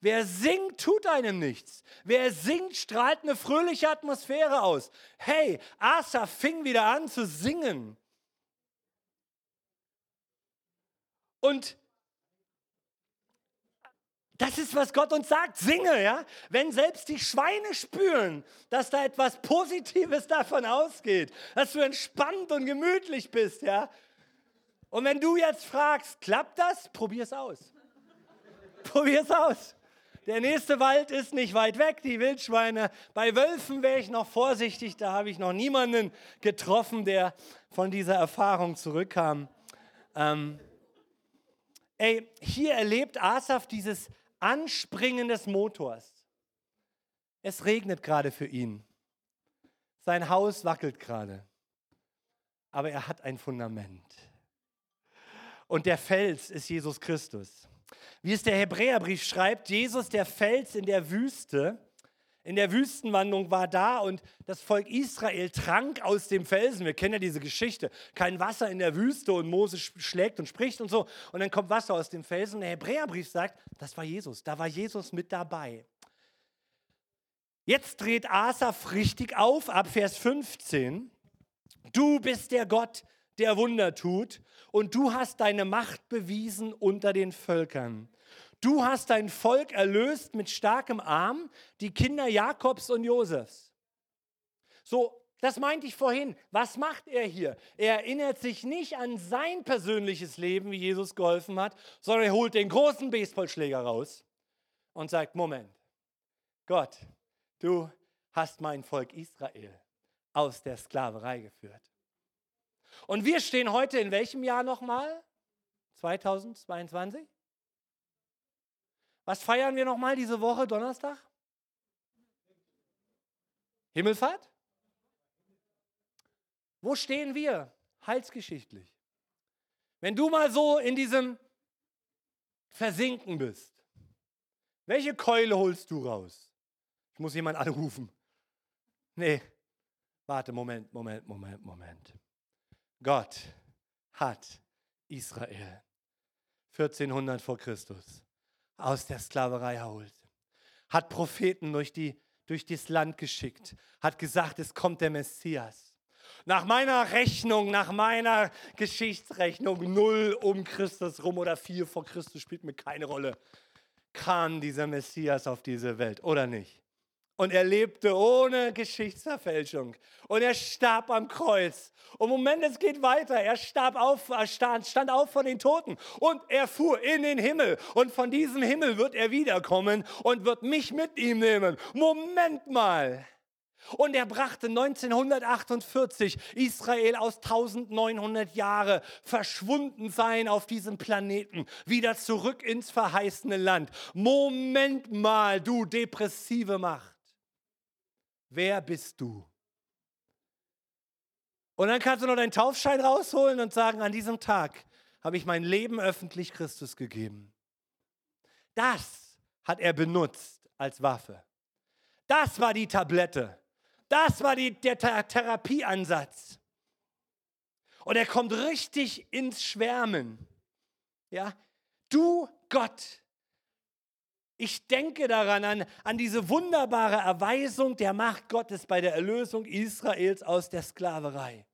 Wer singt, tut einem nichts. Wer singt, strahlt eine fröhliche Atmosphäre aus. Hey, Asa fing wieder an zu singen. Und das ist, was Gott uns sagt. Singe, ja? Wenn selbst die Schweine spüren, dass da etwas Positives davon ausgeht, dass du entspannt und gemütlich bist, ja? Und wenn du jetzt fragst, klappt das? Probier es aus. Probier es aus. Der nächste Wald ist nicht weit weg, die Wildschweine. Bei Wölfen wäre ich noch vorsichtig, da habe ich noch niemanden getroffen, der von dieser Erfahrung zurückkam. Ähm, ey, hier erlebt Asaf dieses Anspringen des Motors. Es regnet gerade für ihn. Sein Haus wackelt gerade. Aber er hat ein Fundament. Und der Fels ist Jesus Christus. Wie es der Hebräerbrief schreibt, Jesus der Fels in der Wüste, in der Wüstenwandlung war da und das Volk Israel trank aus dem Felsen. Wir kennen ja diese Geschichte. Kein Wasser in der Wüste und Mose schlägt und spricht und so. Und dann kommt Wasser aus dem Felsen. Der Hebräerbrief sagt, das war Jesus. Da war Jesus mit dabei. Jetzt dreht Asaf richtig auf, ab Vers 15. Du bist der Gott, der Wunder tut, und du hast deine Macht bewiesen unter den Völkern. Du hast dein Volk erlöst mit starkem Arm, die Kinder Jakobs und Josefs. So, das meinte ich vorhin. Was macht er hier? Er erinnert sich nicht an sein persönliches Leben, wie Jesus geholfen hat, sondern er holt den großen Baseballschläger raus und sagt, Moment, Gott, du hast mein Volk Israel aus der Sklaverei geführt. Und wir stehen heute in welchem Jahr nochmal? 2022? Was feiern wir nochmal diese Woche, Donnerstag? Himmelfahrt? Wo stehen wir heilsgeschichtlich? Wenn du mal so in diesem Versinken bist, welche Keule holst du raus? Ich muss jemanden anrufen. Nee, warte, Moment, Moment, Moment, Moment. Gott hat Israel 1400 vor Christus aus der Sklaverei erholt. Hat Propheten durch, die, durch das Land geschickt. Hat gesagt, es kommt der Messias. Nach meiner Rechnung, nach meiner Geschichtsrechnung, null um Christus rum oder vier vor Christus spielt mir keine Rolle, kam dieser Messias auf diese Welt oder nicht? Und er lebte ohne Geschichtsverfälschung. Und er starb am Kreuz. Und Moment, es geht weiter. Er starb auf, stand, stand auf von den Toten. Und er fuhr in den Himmel. Und von diesem Himmel wird er wiederkommen und wird mich mit ihm nehmen. Moment mal. Und er brachte 1948 Israel aus 1900 Jahre verschwunden sein auf diesem Planeten wieder zurück ins verheißene Land. Moment mal, du depressive Macht. Wer bist du? Und dann kannst du noch deinen Taufschein rausholen und sagen, an diesem Tag habe ich mein Leben öffentlich Christus gegeben. Das hat er benutzt als Waffe. Das war die Tablette. Das war die, der Therapieansatz. Und er kommt richtig ins Schwärmen. Ja, du Gott, ich denke daran, an, an diese wunderbare Erweisung der Macht Gottes bei der Erlösung Israels aus der Sklaverei.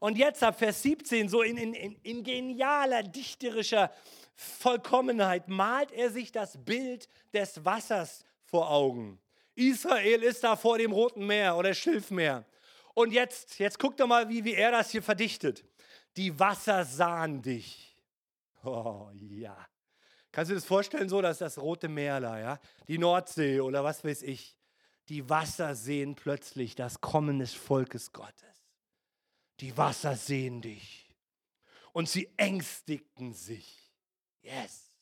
Und jetzt ab Vers 17, so in, in, in genialer, dichterischer Vollkommenheit, malt er sich das Bild des Wassers vor Augen. Israel ist da vor dem Roten Meer oder Schilfmeer. Und jetzt, jetzt guck doch mal, wie, wie er das hier verdichtet. Die Wasser sahen dich. Oh ja. Kannst du dir das vorstellen, so, dass das Rote Meer da, ja? Die Nordsee oder was weiß ich. Die Wasser sehen plötzlich das Kommen des Volkes Gottes. Die Wasser sehen dich. Und sie ängstigten sich. Yes.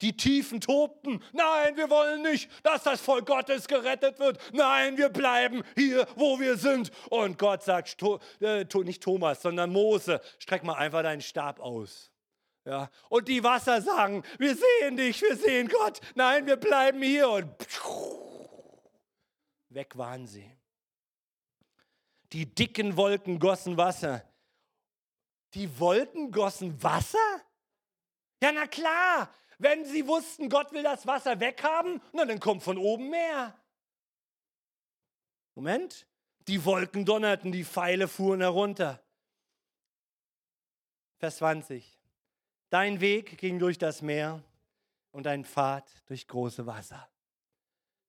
Die Tiefen tobten. Nein, wir wollen nicht, dass das Volk Gottes gerettet wird. Nein, wir bleiben hier, wo wir sind. Und Gott sagt, äh, nicht Thomas, sondern Mose, streck mal einfach deinen Stab aus. Ja, und die Wasser sagen, wir sehen dich, wir sehen Gott. Nein, wir bleiben hier. Und weg waren sie. Die dicken Wolken gossen Wasser. Die Wolken gossen Wasser? Ja, na klar, wenn sie wussten, Gott will das Wasser weghaben, na, dann kommt von oben mehr. Moment, die Wolken donnerten, die Pfeile fuhren herunter. Vers 20. Dein Weg ging durch das Meer und dein Pfad durch große Wasser.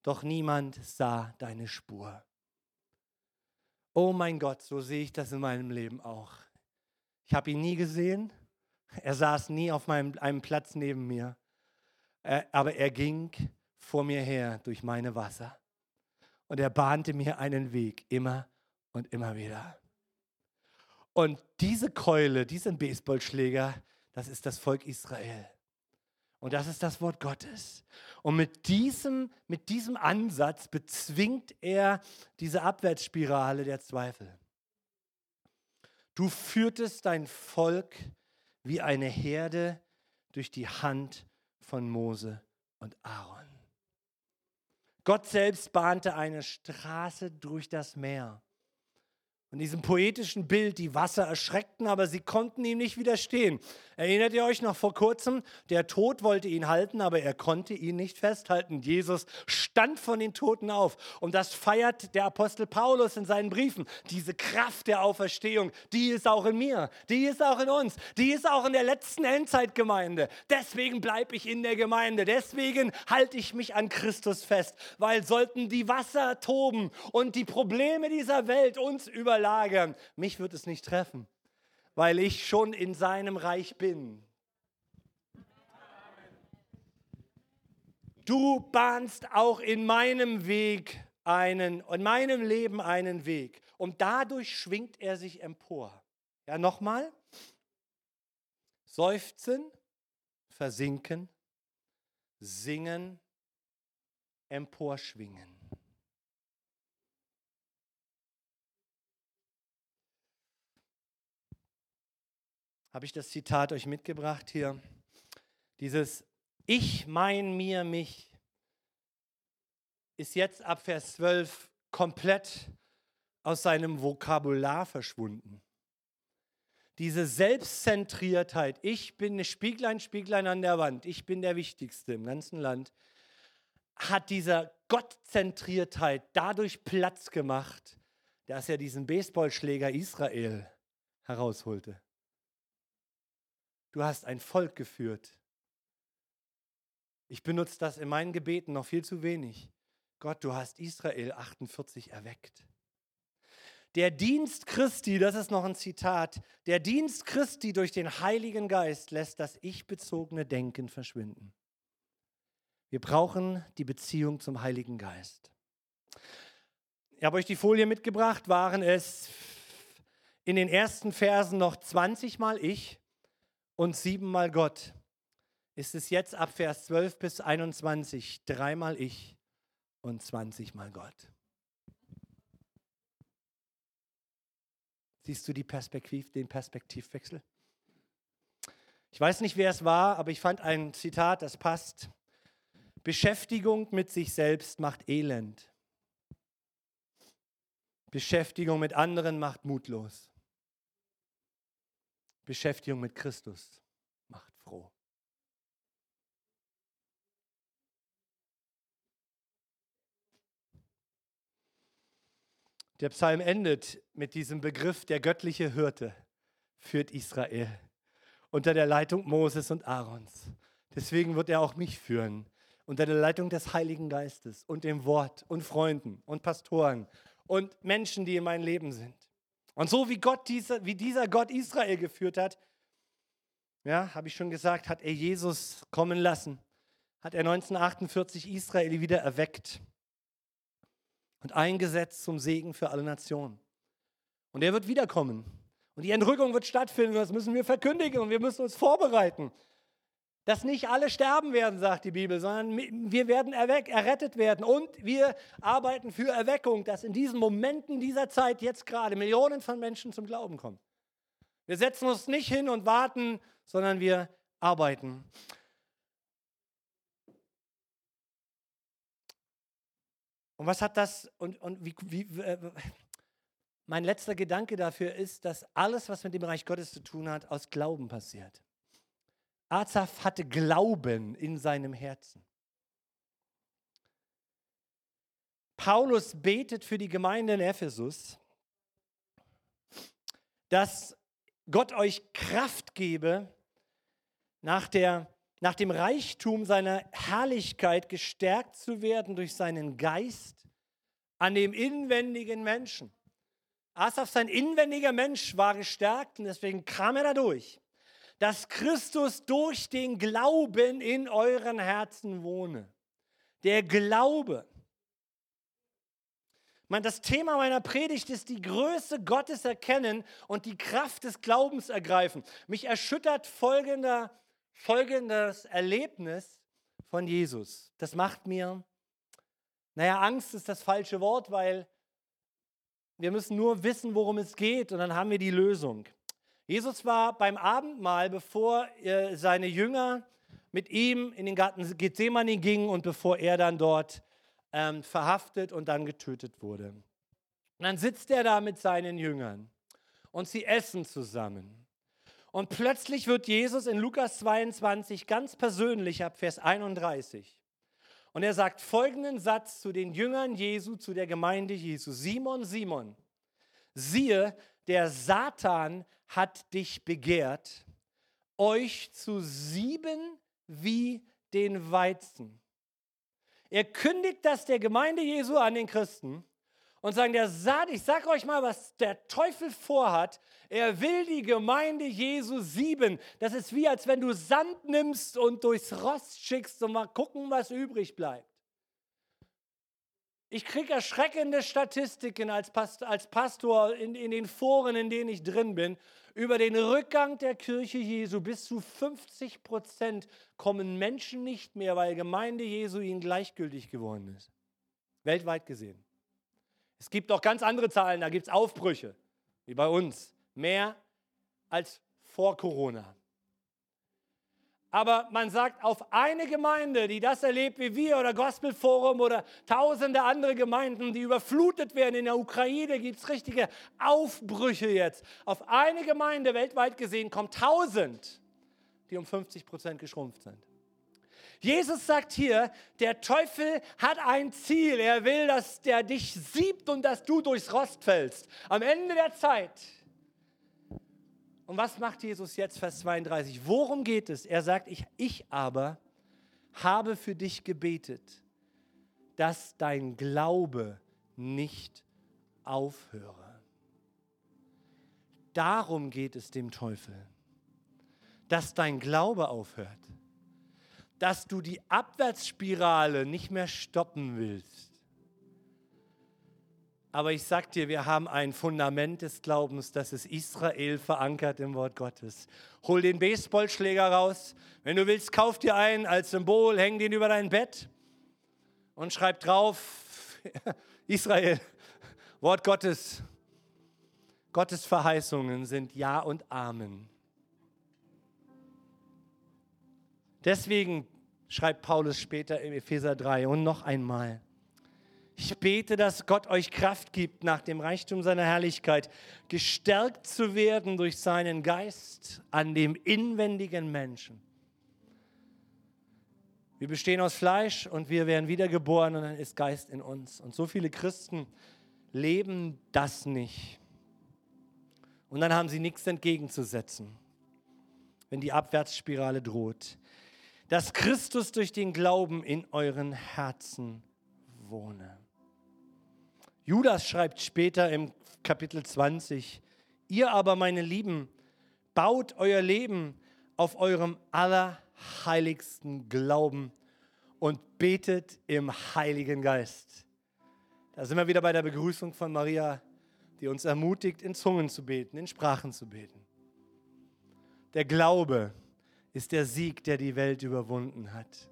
Doch niemand sah deine Spur. Oh mein Gott, so sehe ich das in meinem Leben auch. Ich habe ihn nie gesehen. Er saß nie auf meinem, einem Platz neben mir. Äh, aber er ging vor mir her durch meine Wasser. Und er bahnte mir einen Weg immer und immer wieder. Und diese Keule, diesen Baseballschläger, das ist das Volk Israel. Und das ist das Wort Gottes. Und mit diesem, mit diesem Ansatz bezwingt er diese Abwärtsspirale der Zweifel. Du führtest dein Volk wie eine Herde durch die Hand von Mose und Aaron. Gott selbst bahnte eine Straße durch das Meer. In diesem poetischen Bild, die Wasser erschreckten, aber sie konnten ihm nicht widerstehen. Erinnert ihr euch noch vor kurzem? Der Tod wollte ihn halten, aber er konnte ihn nicht festhalten. Jesus stand von den Toten auf. Und das feiert der Apostel Paulus in seinen Briefen. Diese Kraft der Auferstehung, die ist auch in mir, die ist auch in uns, die ist auch in der letzten Endzeitgemeinde. Deswegen bleibe ich in der Gemeinde. Deswegen halte ich mich an Christus fest. Weil sollten die Wasser toben und die Probleme dieser Welt uns überlassen, überlagern. Mich wird es nicht treffen, weil ich schon in seinem Reich bin. Du bahnst auch in meinem Weg einen, in meinem Leben einen Weg. Und dadurch schwingt er sich empor. Ja, nochmal. Seufzen, versinken, singen, emporschwingen. Habe ich das Zitat euch mitgebracht hier. Dieses Ich, mein, mir, mich ist jetzt ab Vers 12 komplett aus seinem Vokabular verschwunden. Diese Selbstzentriertheit, ich bin eine Spieglein, Spieglein an der Wand, ich bin der Wichtigste im ganzen Land, hat dieser Gottzentriertheit dadurch Platz gemacht, dass er diesen Baseballschläger Israel herausholte. Du hast ein Volk geführt. Ich benutze das in meinen Gebeten noch viel zu wenig. Gott, du hast Israel 48 erweckt. Der Dienst Christi, das ist noch ein Zitat, der Dienst Christi durch den Heiligen Geist lässt das ich-bezogene Denken verschwinden. Wir brauchen die Beziehung zum Heiligen Geist. Ich habe euch die Folie mitgebracht, waren es in den ersten Versen noch 20 Mal ich und 7 Mal Gott. Ist es jetzt ab Vers 12 bis 21 dreimal ich und 20 Mal Gott. Siehst du die Perspektiv, den Perspektivwechsel? Ich weiß nicht, wer es war, aber ich fand ein Zitat, das passt. Beschäftigung mit sich selbst macht elend. Beschäftigung mit anderen macht mutlos. Beschäftigung mit Christus macht froh. Der Psalm endet mit diesem Begriff, der göttliche Hirte führt Israel unter der Leitung Moses und Aarons. Deswegen wird er auch mich führen, unter der Leitung des Heiligen Geistes und dem Wort und Freunden und Pastoren und Menschen, die in meinem Leben sind. Und so wie Gott diese, wie dieser Gott Israel geführt hat, ja, habe ich schon gesagt, hat er Jesus kommen lassen, hat er 1948 Israel wieder erweckt und eingesetzt zum Segen für alle Nationen. Und er wird wiederkommen. Und die Entrückung wird stattfinden. Das müssen wir verkündigen und wir müssen uns vorbereiten. Dass nicht alle sterben werden, sagt die Bibel, sondern wir werden erweck, errettet werden. Und wir arbeiten für Erweckung, dass in diesen Momenten dieser Zeit jetzt gerade Millionen von Menschen zum Glauben kommen. Wir setzen uns nicht hin und warten, sondern wir arbeiten. Und was hat das, und, und wie, wie äh, mein letzter Gedanke dafür ist, dass alles, was mit dem Reich Gottes zu tun hat, aus Glauben passiert. Azaf hatte Glauben in seinem Herzen. Paulus betet für die Gemeinde in Ephesus, dass Gott euch Kraft gebe, nach, der, nach dem Reichtum seiner Herrlichkeit gestärkt zu werden durch seinen Geist an dem inwendigen Menschen. Asaf, sein inwendiger Mensch, war gestärkt und deswegen kam er dadurch dass Christus durch den Glauben in euren Herzen wohne. Der Glaube. Das Thema meiner Predigt ist die Größe Gottes erkennen und die Kraft des Glaubens ergreifen. Mich erschüttert folgender, folgendes Erlebnis von Jesus. Das macht mir, naja, Angst ist das falsche Wort, weil wir müssen nur wissen, worum es geht und dann haben wir die Lösung. Jesus war beim Abendmahl, bevor äh, seine Jünger mit ihm in den Garten Gethsemane gingen und bevor er dann dort ähm, verhaftet und dann getötet wurde. Und dann sitzt er da mit seinen Jüngern und sie essen zusammen. Und plötzlich wird Jesus in Lukas 22 ganz persönlich ab Vers 31. Und er sagt folgenden Satz zu den Jüngern Jesu, zu der Gemeinde Jesu. Simon, Simon, siehe, der Satan hat dich begehrt, euch zu sieben wie den Weizen. Er kündigt das der Gemeinde Jesu an den Christen und sagt, der Satan, ich sage euch mal, was der Teufel vorhat. Er will die Gemeinde Jesu sieben. Das ist wie, als wenn du Sand nimmst und durchs Rost schickst und mal gucken, was übrig bleibt. Ich kriege erschreckende Statistiken als Pastor, in, in den Foren, in denen ich drin bin, über den Rückgang der Kirche Jesu. Bis zu 50 Prozent kommen Menschen nicht mehr, weil Gemeinde Jesu ihnen gleichgültig geworden ist. Weltweit gesehen. Es gibt auch ganz andere Zahlen, da gibt es Aufbrüche, wie bei uns. Mehr als vor Corona. Aber man sagt, auf eine Gemeinde, die das erlebt wie wir oder Gospel Forum oder tausende andere Gemeinden, die überflutet werden in der Ukraine, gibt es richtige Aufbrüche jetzt. Auf eine Gemeinde weltweit gesehen kommen tausend, die um 50 Prozent geschrumpft sind. Jesus sagt hier, der Teufel hat ein Ziel. Er will, dass der dich siebt und dass du durchs Rost fällst. Am Ende der Zeit und was macht Jesus jetzt, Vers 32? Worum geht es? Er sagt, ich, ich aber habe für dich gebetet, dass dein Glaube nicht aufhöre. Darum geht es dem Teufel, dass dein Glaube aufhört, dass du die Abwärtsspirale nicht mehr stoppen willst. Aber ich sag dir, wir haben ein Fundament des Glaubens, das ist Israel verankert im Wort Gottes. Hol den Baseballschläger raus. Wenn du willst, kauf dir einen als Symbol, häng den über dein Bett und schreib drauf, (laughs) Israel, Wort Gottes. Gottes Verheißungen sind Ja und Amen. Deswegen schreibt Paulus später im Epheser 3 und noch einmal. Ich bete, dass Gott euch Kraft gibt, nach dem Reichtum seiner Herrlichkeit gestärkt zu werden durch seinen Geist an dem inwendigen Menschen. Wir bestehen aus Fleisch und wir werden wiedergeboren und dann ist Geist in uns. Und so viele Christen leben das nicht. Und dann haben sie nichts entgegenzusetzen, wenn die Abwärtsspirale droht. Dass Christus durch den Glauben in euren Herzen wohne. Judas schreibt später im Kapitel 20, ihr aber, meine Lieben, baut euer Leben auf eurem allerheiligsten Glauben und betet im Heiligen Geist. Da sind wir wieder bei der Begrüßung von Maria, die uns ermutigt, in Zungen zu beten, in Sprachen zu beten. Der Glaube ist der Sieg, der die Welt überwunden hat.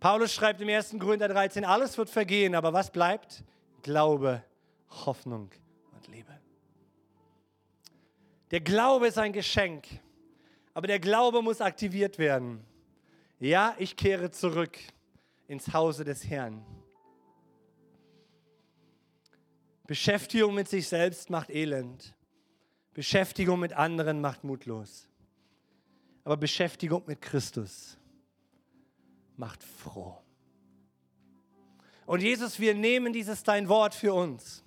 Paulus schreibt im 1. Korinther 13, alles wird vergehen, aber was bleibt? Glaube, Hoffnung und Liebe. Der Glaube ist ein Geschenk, aber der Glaube muss aktiviert werden. Ja, ich kehre zurück ins Hause des Herrn. Beschäftigung mit sich selbst macht elend. Beschäftigung mit anderen macht mutlos. Aber Beschäftigung mit Christus macht froh. Und Jesus, wir nehmen dieses dein Wort für uns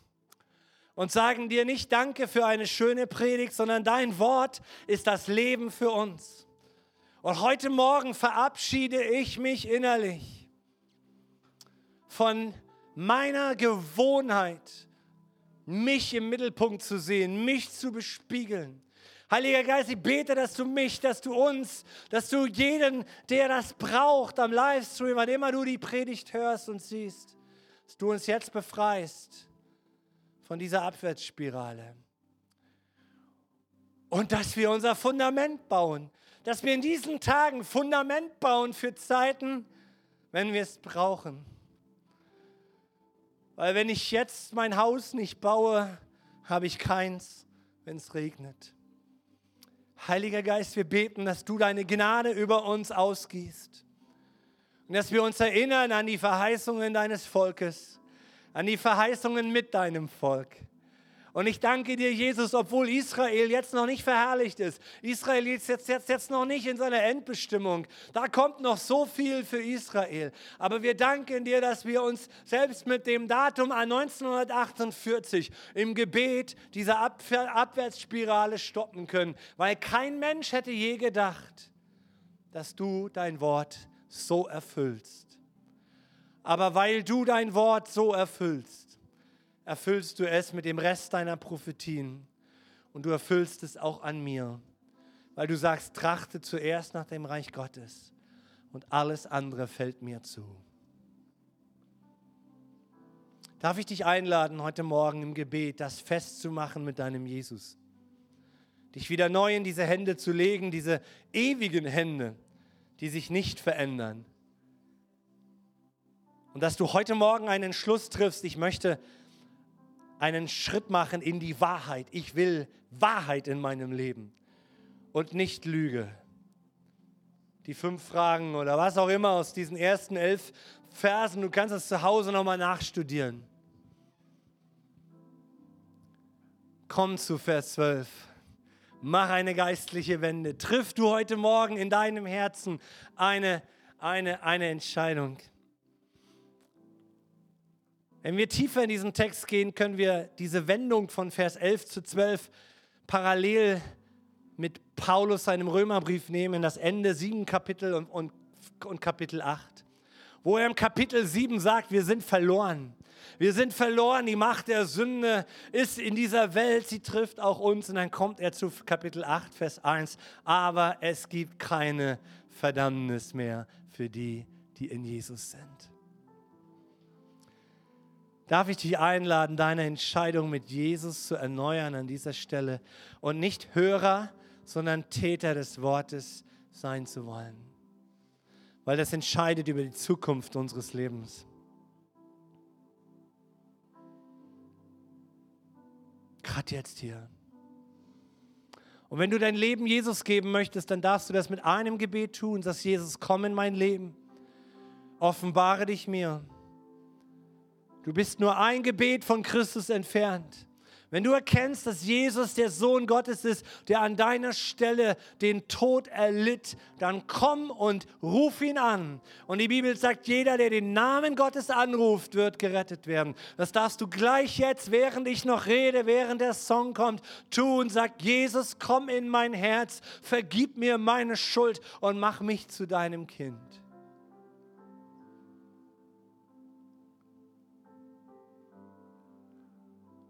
und sagen dir nicht Danke für eine schöne Predigt, sondern dein Wort ist das Leben für uns. Und heute Morgen verabschiede ich mich innerlich von meiner Gewohnheit, mich im Mittelpunkt zu sehen, mich zu bespiegeln. Heiliger Geist, ich bete, dass du mich, dass du uns, dass du jeden, der das braucht am Livestream, wann immer du die Predigt hörst und siehst, dass du uns jetzt befreist von dieser Abwärtsspirale. Und dass wir unser Fundament bauen, dass wir in diesen Tagen Fundament bauen für Zeiten, wenn wir es brauchen. Weil wenn ich jetzt mein Haus nicht baue, habe ich keins, wenn es regnet. Heiliger Geist, wir beten, dass du deine Gnade über uns ausgießt. Und dass wir uns erinnern an die Verheißungen deines Volkes, an die Verheißungen mit deinem Volk. Und ich danke dir, Jesus, obwohl Israel jetzt noch nicht verherrlicht ist. Israel ist jetzt, jetzt, jetzt noch nicht in seiner Endbestimmung. Da kommt noch so viel für Israel. Aber wir danken dir, dass wir uns selbst mit dem Datum an 1948 im Gebet dieser Abwärtsspirale stoppen können. Weil kein Mensch hätte je gedacht, dass du dein Wort so erfüllst. Aber weil du dein Wort so erfüllst, erfüllst du es mit dem Rest deiner Prophetien und du erfüllst es auch an mir, weil du sagst, trachte zuerst nach dem Reich Gottes und alles andere fällt mir zu. Darf ich dich einladen, heute Morgen im Gebet das festzumachen mit deinem Jesus? Dich wieder neu in diese Hände zu legen, diese ewigen Hände, die sich nicht verändern. Und dass du heute Morgen einen Entschluss triffst, ich möchte einen Schritt machen in die Wahrheit. Ich will Wahrheit in meinem Leben und nicht Lüge. Die fünf Fragen oder was auch immer aus diesen ersten elf Versen, du kannst das zu Hause nochmal nachstudieren. Komm zu Vers 12. Mach eine geistliche Wende. Triff du heute Morgen in deinem Herzen eine, eine, eine Entscheidung. Wenn wir tiefer in diesen Text gehen, können wir diese Wendung von Vers 11 zu 12 parallel mit Paulus seinem Römerbrief nehmen, in das Ende 7 Kapitel und, und, und Kapitel 8, wo er im Kapitel 7 sagt, wir sind verloren. Wir sind verloren, die Macht der Sünde ist in dieser Welt, sie trifft auch uns. Und dann kommt er zu Kapitel 8, Vers 1, aber es gibt keine Verdammnis mehr für die, die in Jesus sind. Darf ich dich einladen, deine Entscheidung mit Jesus zu erneuern an dieser Stelle und nicht Hörer, sondern Täter des Wortes sein zu wollen. Weil das entscheidet über die Zukunft unseres Lebens. Gerade jetzt hier. Und wenn du dein Leben Jesus geben möchtest, dann darfst du das mit einem Gebet tun. Sagst Jesus, komm in mein Leben. Offenbare dich mir. Du bist nur ein Gebet von Christus entfernt. Wenn du erkennst, dass Jesus der Sohn Gottes ist, der an deiner Stelle den Tod erlitt, dann komm und ruf ihn an. Und die Bibel sagt, jeder, der den Namen Gottes anruft, wird gerettet werden. Das darfst du gleich jetzt, während ich noch rede, während der Song kommt, tun. Sag, Jesus, komm in mein Herz, vergib mir meine Schuld und mach mich zu deinem Kind.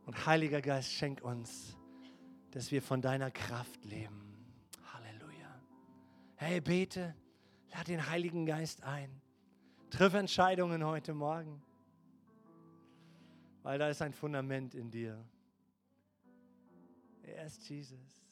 Und Heiliger Geist, schenk uns, dass wir von deiner Kraft leben. Halleluja. Hey, bete, lad den Heiligen Geist ein. Triff Entscheidungen heute Morgen, weil da ist ein Fundament in dir. Er ist Jesus.